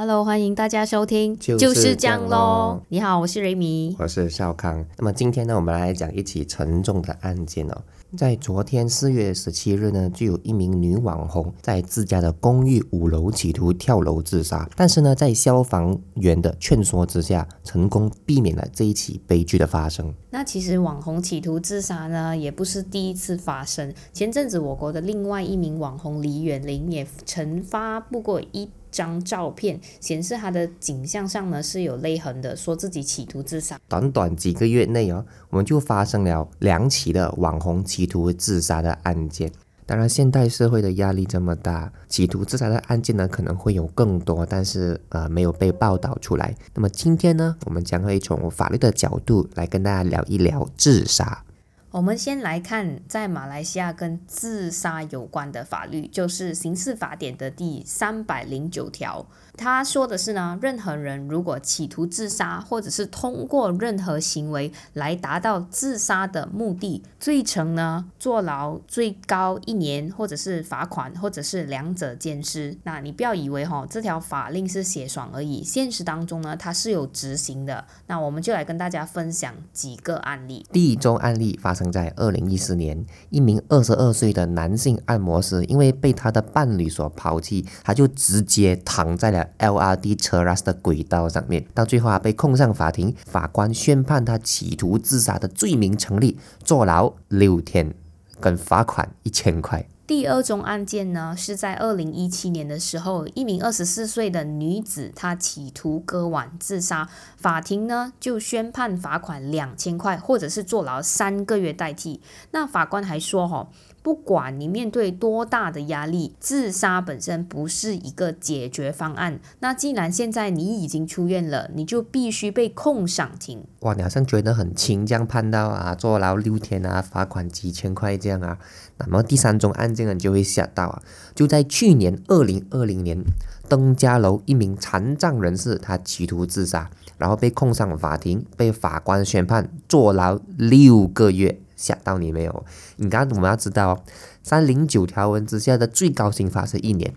Hello，欢迎大家收听，就是这样喽。你好，我是瑞米，我是少康。那么今天呢，我们来讲一起沉重的案件哦。在昨天四月十七日呢，就有一名女网红在自家的公寓五楼企图跳楼自杀，但是呢，在消防员的劝说之下，成功避免了这一起悲剧的发生。那其实网红企图自杀呢，也不是第一次发生。前阵子我国的另外一名网红李远林也曾发布过一。张照片显示他的颈项上呢是有勒痕的，说自己企图自杀。短短几个月内哦，我们就发生了两起的网红企图自杀的案件。当然，现代社会的压力这么大，企图自杀的案件呢可能会有更多，但是呃没有被报道出来。那么今天呢，我们将会从法律的角度来跟大家聊一聊自杀。我们先来看，在马来西亚跟自杀有关的法律，就是刑事法典的第三百零九条。他说的是呢，任何人如果企图自杀，或者是通过任何行为来达到自杀的目的，罪成呢，坐牢最高一年，或者是罚款，或者是两者兼施。那你不要以为哈，这条法令是写爽而已，现实当中呢，它是有执行的。那我们就来跟大家分享几个案例。第一宗案例发生在二零一四年，一名二十二岁的男性按摩师，因为被他的伴侣所抛弃，他就直接躺在了。LRD 车 RUS 的轨道上面，到最后啊被控上法庭，法官宣判他企图自杀的罪名成立，坐牢六天，跟罚款一千块。第二宗案件呢，是在二零一七年的时候，一名二十四岁的女子她企图割腕自杀，法庭呢就宣判罚款两千块，或者是坐牢三个月代替。那法官还说哈。不管你面对多大的压力，自杀本身不是一个解决方案。那既然现在你已经出院了，你就必须被控上庭。哇，你好像觉得很轻，这样判到啊，坐牢六天啊，罚款几千块这样啊。那么第三宗案件呢，就会吓到啊，就在去年二零二零年，登嘉楼一名残障人士他企图自杀，然后被控上法庭，被法官宣判坐牢六个月。吓到你没有？你刚刚我们要知道，三零九条文之下的最高刑罚是一年，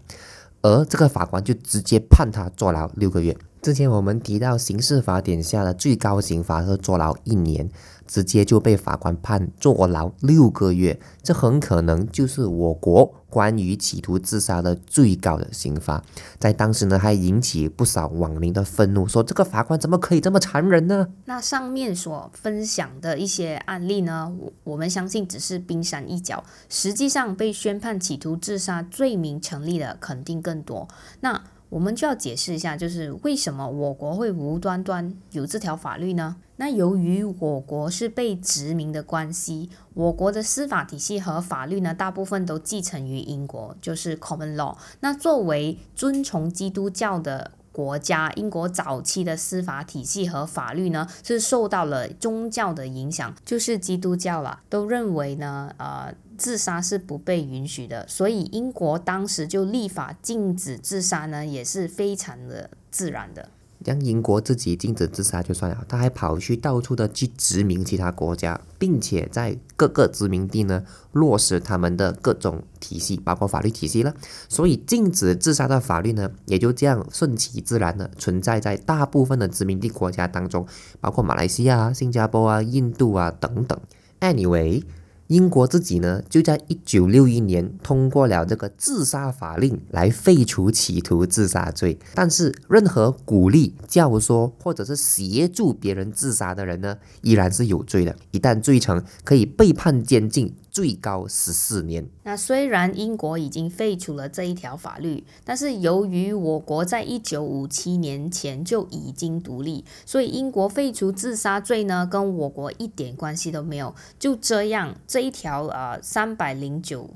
而这个法官就直接判他坐牢六个月。之前我们提到刑事法典下的最高刑罚是坐牢一年。直接就被法官判坐牢六个月，这很可能就是我国关于企图自杀的最高的刑罚。在当时呢，还引起不少网民的愤怒，说这个法官怎么可以这么残忍呢？那上面所分享的一些案例呢，我我们相信只是冰山一角，实际上被宣判企图自杀罪名成立的肯定更多。那我们就要解释一下，就是为什么我国会无端端有这条法律呢？那由于我国是被殖民的关系，我国的司法体系和法律呢，大部分都继承于英国，就是 common law。那作为遵从基督教的国家，英国早期的司法体系和法律呢，是受到了宗教的影响，就是基督教了，都认为呢，呃。自杀是不被允许的，所以英国当时就立法禁止自杀呢，也是非常的自然的。让英国自己禁止自杀就算了，他还跑去到处的去殖民其他国家，并且在各个殖民地呢落实他们的各种体系，包括法律体系了。所以禁止自杀的法律呢，也就这样顺其自然的存在在大部分的殖民地国家当中，包括马来西亚、新加坡啊、印度啊等等。Anyway。英国自己呢，就在一九六一年通过了这个自杀法令，来废除企图自杀罪。但是，任何鼓励、教唆或者是协助别人自杀的人呢，依然是有罪的。一旦罪成，可以被判监禁。最高十四年。那虽然英国已经废除了这一条法律，但是由于我国在一九五七年前就已经独立，所以英国废除自杀罪呢，跟我国一点关系都没有。就这样，这一条呃三百零九。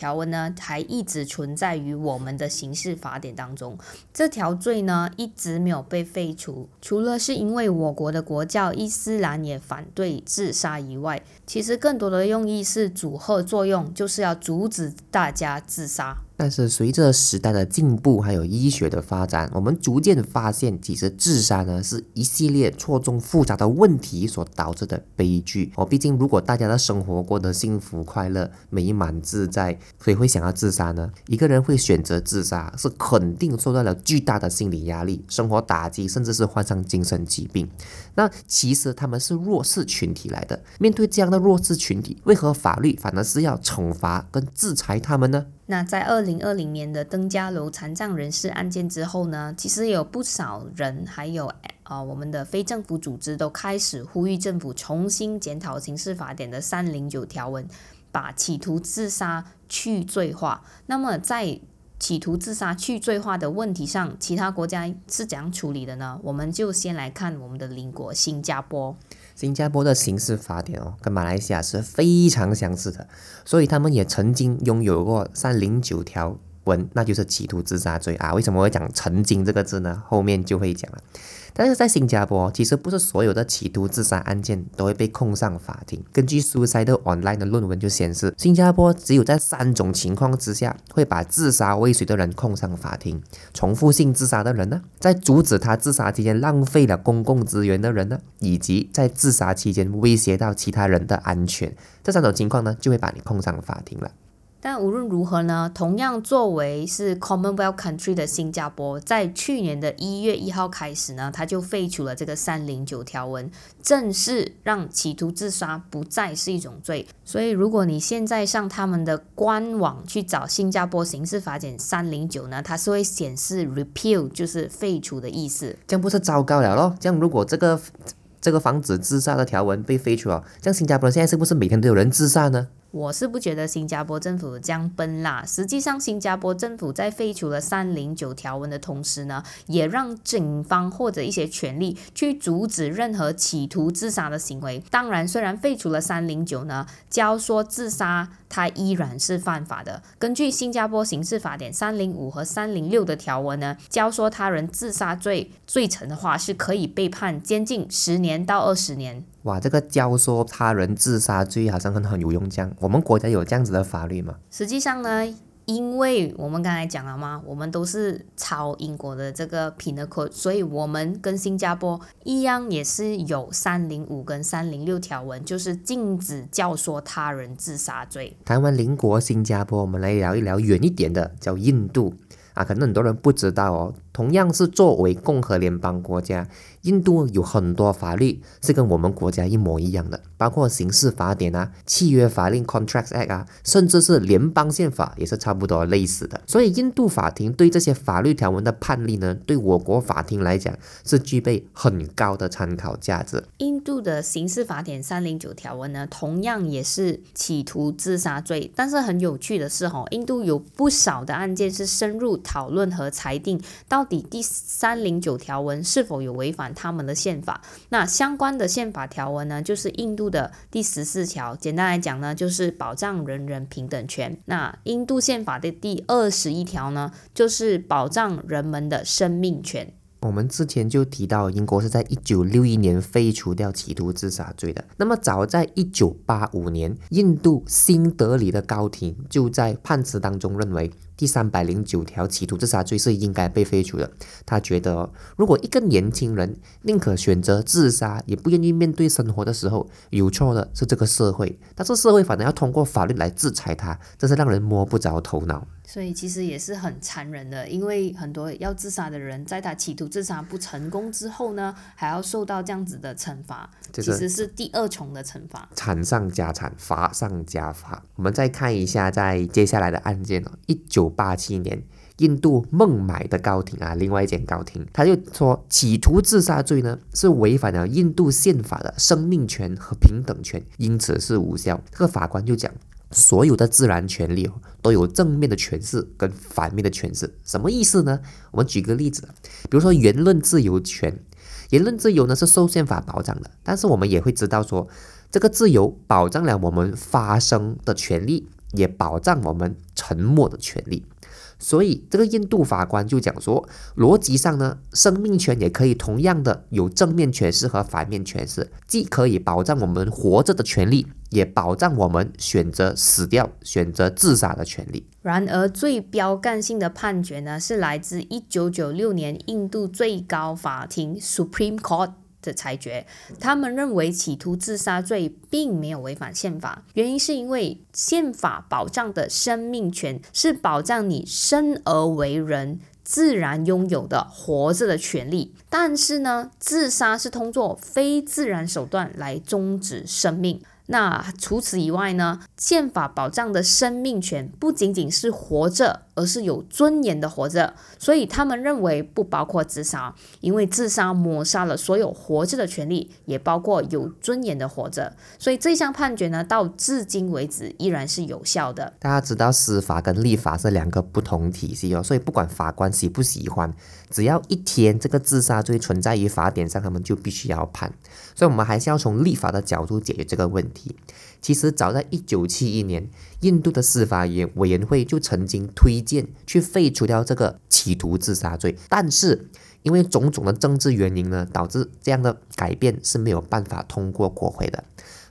条文呢，还一直存在于我们的刑事法典当中。这条罪呢，一直没有被废除。除了是因为我国的国教伊斯兰也反对自杀以外，其实更多的用意是阻吓作用，就是要阻止大家自杀。但是随着时代的进步，还有医学的发展，我们逐渐发现，其实自杀呢是一系列错综复杂的问题所导致的悲剧。哦，毕竟如果大家的生活过得幸福快乐、美满自在，谁会想要自杀呢？一个人会选择自杀，是肯定受到了巨大的心理压力、生活打击，甚至是患上精神疾病。那其实他们是弱势群体来的，面对这样的弱势群体，为何法律反而是要惩罚跟制裁他们呢？那在二零二零年的登嘉楼残障人士案件之后呢，其实有不少人，还有啊我们的非政府组织都开始呼吁政府重新检讨刑事法典的三零九条文，把企图自杀去罪化。那么在企图自杀去罪化的问题上，其他国家是怎样处理的呢？我们就先来看我们的邻国新加坡。新加坡的刑事法典哦，跟马来西亚是非常相似的，所以他们也曾经拥有过三零九条文，那就是企图自杀罪啊。为什么会讲“曾经”这个字呢？后面就会讲了。但是在新加坡，其实不是所有的企图自杀案件都会被控上法庭。根据 Suicide Online 的论文就显示，新加坡只有在三种情况之下会把自杀未遂的人控上法庭：重复性自杀的人呢，在阻止他自杀期间浪费了公共资源的人呢，以及在自杀期间威胁到其他人的安全。这三种情况呢，就会把你控上法庭了。但无论如何呢，同样作为是 Commonwealth country 的新加坡，在去年的一月一号开始呢，它就废除了这个三零九条文，正式让企图自杀不再是一种罪。所以，如果你现在上他们的官网去找新加坡刑事法典三零九呢，它是会显示 repeal，就是废除的意思。这样不是糟糕了咯？这样如果这个这个防止自杀的条文被废除了，这样新加坡现在是不是每天都有人自杀呢？我是不觉得新加坡政府这样笨啦。实际上，新加坡政府在废除了三零九条文的同时呢，也让警方或者一些权力去阻止任何企图自杀的行为。当然，虽然废除了三零九呢，教唆自杀它依然是犯法的。根据新加坡刑事法典三零五和三零六的条文呢，教唆他人自杀罪罪成的话，是可以被判监禁十年到二十年。哇，这个教唆他人自杀罪好像很很有用，这样我们国家有这样子的法律吗？实际上呢，因为我们刚才讲了嘛，我们都是抄英国的这个 Penal Code，所以我们跟新加坡一样，也是有三零五跟三零六条文，就是禁止教唆他人自杀罪。台湾邻国新加坡，我们来聊一聊远一点的，叫印度啊，可能很多人不知道哦。同样是作为共和联邦国家，印度有很多法律是跟我们国家一模一样的，包括刑事法典啊、契约法令 （Contracts Act） 啊，甚至是联邦宪法也是差不多类似的。所以，印度法庭对这些法律条文的判例呢，对我国法庭来讲是具备很高的参考价值。印度的刑事法典三零九条文呢，同样也是企图自杀罪，但是很有趣的是，哈，印度有不少的案件是深入讨论和裁定到。到底第三零九条文是否有违反他们的宪法？那相关的宪法条文呢？就是印度的第十四条，简单来讲呢，就是保障人人平等权。那印度宪法的第二十一条呢，就是保障人们的生命权。我们之前就提到，英国是在一九六一年废除掉企图自杀罪的。那么早在一九八五年，印度新德里的高庭就在判词当中认为。第三百零九条企图自杀罪是应该被废除的。他觉得，如果一个年轻人宁可选择自杀，也不愿意面对生活的时候，有错的是这个社会，但是社会反而要通过法律来制裁他，真是让人摸不着头脑。所以其实也是很残忍的，因为很多要自杀的人，在他企图自杀不成功之后呢，还要受到这样子的惩罚，其实是第二重的惩罚，惨上加惨，罚上加罚。我们再看一下，在接下来的案件哦，一九八七年，印度孟买的高庭啊，另外一间高庭，他就说企图自杀罪呢是违反了印度宪法的生命权和平等权，因此是无效。这个法官就讲。所有的自然权利，都有正面的诠释跟反面的诠释，什么意思呢？我们举个例子，比如说言论自由权，言论自由呢是受宪法保障的，但是我们也会知道说，这个自由保障了我们发声的权利，也保障我们沉默的权利。所以这个印度法官就讲说，逻辑上呢，生命权也可以同样的有正面诠释和反面诠释，既可以保障我们活着的权利，也保障我们选择死掉、选择自杀的权利。然而，最标杆性的判决呢，是来自一九九六年印度最高法庭 （Supreme Court）。的裁决，他们认为企图自杀罪并没有违反宪法，原因是因为宪法保障的生命权是保障你生而为人自然拥有的活着的权利，但是呢，自杀是通过非自然手段来终止生命。那除此以外呢？宪法保障的生命权不仅仅是活着，而是有尊严的活着。所以他们认为不包括自杀，因为自杀抹杀了所有活着的权利，也包括有尊严的活着。所以这项判决呢，到至今为止依然是有效的。大家知道司法跟立法是两个不同体系哦，所以不管法官喜不喜欢，只要一天这个自杀罪存在于法典上，他们就必须要判。所以，我们还是要从立法的角度解决这个问题。其实，早在一九七一年，印度的司法员委员会就曾经推荐去废除掉这个企图自杀罪，但是因为种种的政治原因呢，导致这样的改变是没有办法通过国会的。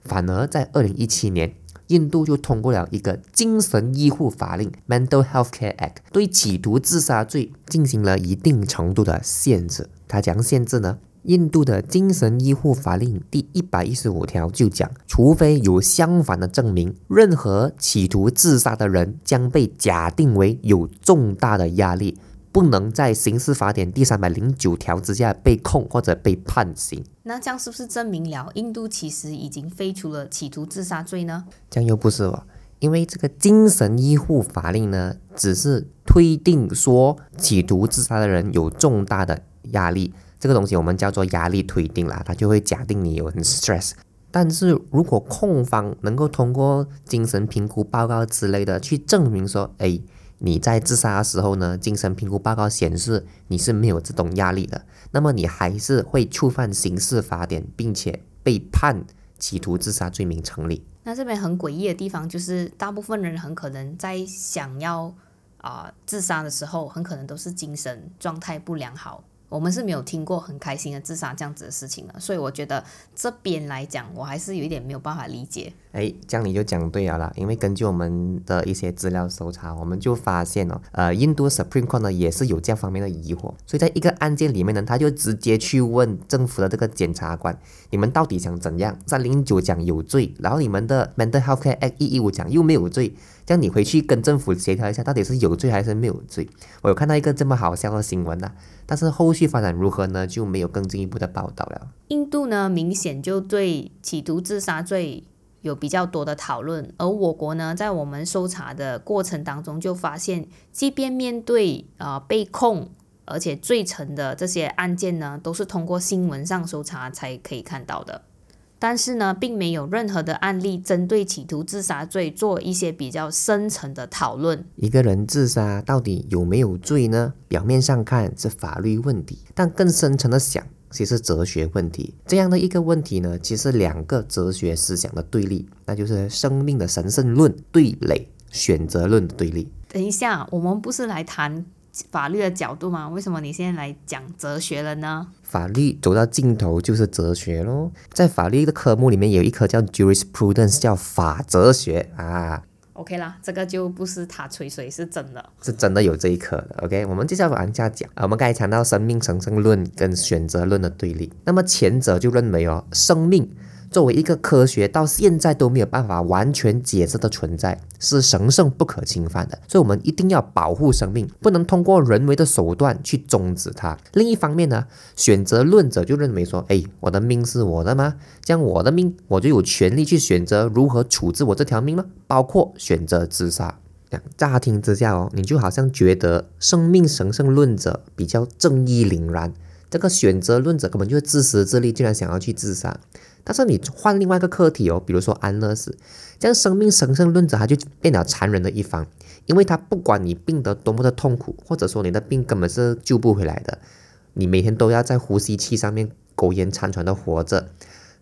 反而在二零一七年，印度就通过了一个精神医护法令 （Mental Health Care Act），对企图自杀罪进行了一定程度的限制。它将限制呢？印度的精神医护法令第一百一十五条就讲，除非有相反的证明，任何企图自杀的人将被假定为有重大的压力，不能在刑事法典第三百零九条之下被控或者被判刑。那这样是不是证明了印度其实已经废除了企图自杀罪呢？这样又不是哦，因为这个精神医护法令呢，只是推定说企图自杀的人有重大的压力。这个东西我们叫做压力推定啦，它就会假定你有很 stress。但是如果控方能够通过精神评估报告之类的去证明说，哎，你在自杀的时候呢，精神评估报告显示你是没有这种压力的，那么你还是会触犯刑事法典，并且被判企图自杀罪名成立。那这边很诡异的地方就是，大部分人很可能在想要啊自杀的时候，很可能都是精神状态不良好。我们是没有听过很开心的自杀这样子的事情的，所以我觉得这边来讲，我还是有一点没有办法理解。哎，这样你就讲对了啦，因为根据我们的一些资料搜查，我们就发现哦，呃，印度 Supreme Court 呢也是有这方面的疑惑，所以在一个案件里面呢，他就直接去问政府的这个检察官，你们到底想怎样？三零九讲有罪，然后你们的 Mental Health Act 一一五讲又没有罪。这样你回去跟政府协调一下，到底是有罪还是没有罪？我有看到一个这么好笑的新闻呐，但是后续发展如何呢？就没有更进一步的报道了。印度呢，明显就对企图自杀罪有比较多的讨论，而我国呢，在我们搜查的过程当中就发现，即便面对啊被控而且罪成的这些案件呢，都是通过新闻上搜查才可以看到的。但是呢，并没有任何的案例针对企图自杀罪做一些比较深层的讨论。一个人自杀到底有没有罪呢？表面上看是法律问题，但更深层的想，其实哲学问题。这样的一个问题呢，其实两个哲学思想的对立，那就是生命的神圣论对垒，选择论的对立。等一下，我们不是来谈。法律的角度嘛？为什么你现在来讲哲学了呢？法律走到尽头就是哲学喽。在法律的科目里面有一科叫 jurisprudence，叫法哲学啊。OK 啦，这个就不是他吹水，是真的，是真的有这一科的。OK，我们接下来往下讲。我们刚才谈到生命神圣论跟选择论的对立，那么前者就认为哦，生命。作为一个科学，到现在都没有办法完全解释的存在，是神圣不可侵犯的，所以我们一定要保护生命，不能通过人为的手段去终止它。另一方面呢，选择论者就认为说，哎，我的命是我的吗？这样我的命，我就有权利去选择如何处置我这条命吗？包括选择自杀。乍听之下哦，你就好像觉得生命神圣论者比较正义凛然，这个选择论者根本就是自私自利，竟然想要去自杀。但是你换另外一个课题哦，比如说安乐死，这样生命神圣论者他就变了残忍的一方，因为他不管你病得多么的痛苦，或者说你的病根本是救不回来的，你每天都要在呼吸器上面苟延残喘的活着，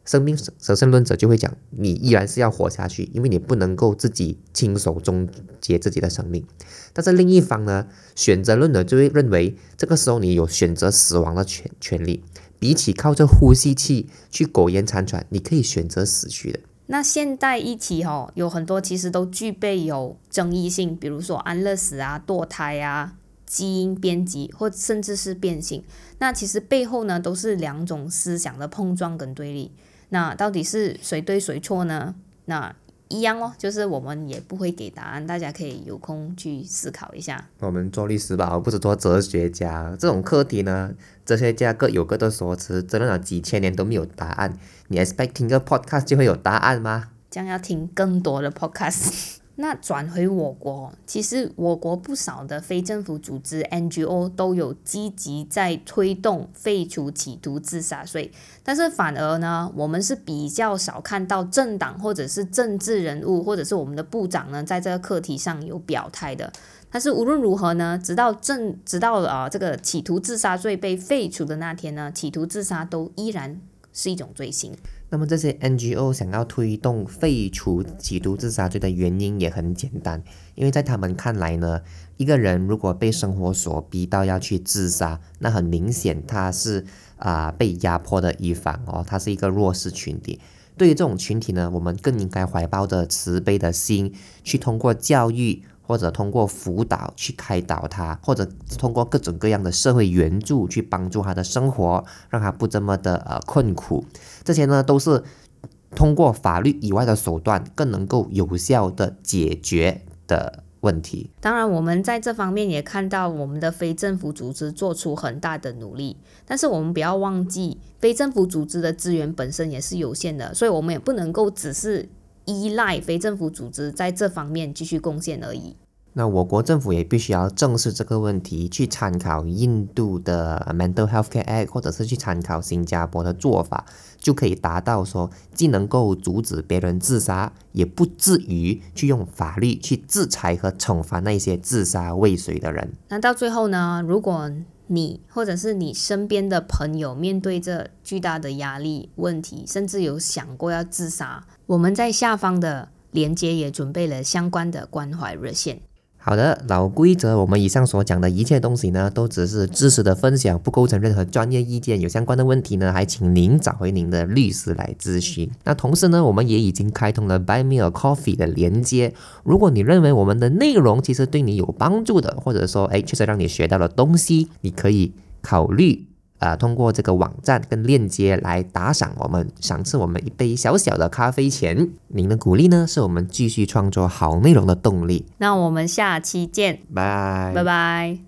生命神圣论者就会讲，你依然是要活下去，因为你不能够自己亲手终结自己的生命。但是另一方呢，选择论者就会认为，这个时候你有选择死亡的权权利，比起靠着呼吸器去苟延残喘，你可以选择死去的。那现代议题哦，有很多其实都具备有争议性，比如说安乐死啊、堕胎啊。基因编辑或甚至是变性，那其实背后呢都是两种思想的碰撞跟对立。那到底是谁对谁错呢？那一样哦，就是我们也不会给答案，大家可以有空去思考一下。我们做律师吧，不是做哲学家。这种课题呢，哲学家各有各的说辞，争论了几千年都没有答案。你 expect 听个 podcast 就会有答案吗？将要听更多的 podcast。那转回我国，其实我国不少的非政府组织 NGO 都有积极在推动废除企图自杀税，但是反而呢，我们是比较少看到政党或者是政治人物或者是我们的部长呢，在这个课题上有表态的。但是无论如何呢，直到政直到啊这个企图自杀罪被废除的那天呢，企图自杀都依然是一种罪行。那么这些 NGO 想要推动废除企图自杀罪的原因也很简单，因为在他们看来呢，一个人如果被生活所逼到要去自杀，那很明显他是啊被压迫的一方哦，他是一个弱势群体。对于这种群体呢，我们更应该怀抱着慈悲的心，去通过教育。或者通过辅导去开导他，或者通过各种各样的社会援助去帮助他的生活，让他不这么的呃困苦。这些呢都是通过法律以外的手段更能够有效的解决的问题。当然，我们在这方面也看到我们的非政府组织做出很大的努力，但是我们不要忘记，非政府组织的资源本身也是有限的，所以我们也不能够只是。依赖非政府组织在这方面继续贡献而已。那我国政府也必须要正视这个问题，去参考印度的 Mental Health Care Act，或者是去参考新加坡的做法，就可以达到说，既能够阻止别人自杀，也不至于去用法律去制裁和惩罚那些自杀未遂的人。那到最后呢？如果你或者是你身边的朋友面对这巨大的压力问题，甚至有想过要自杀，我们在下方的链接也准备了相关的关怀热线。好的，老规则，我们以上所讲的一切东西呢，都只是知识的分享，不构成任何专业意见。有相关的问题呢，还请您找回您的律师来咨询。那同时呢，我们也已经开通了 Buy Me a Coffee 的连接。如果你认为我们的内容其实对你有帮助的，或者说哎确实让你学到了东西，你可以考虑。啊，通过这个网站跟链接来打赏我们，赏赐我们一杯小小的咖啡钱。您的鼓励呢，是我们继续创作好内容的动力。那我们下期见，拜拜拜。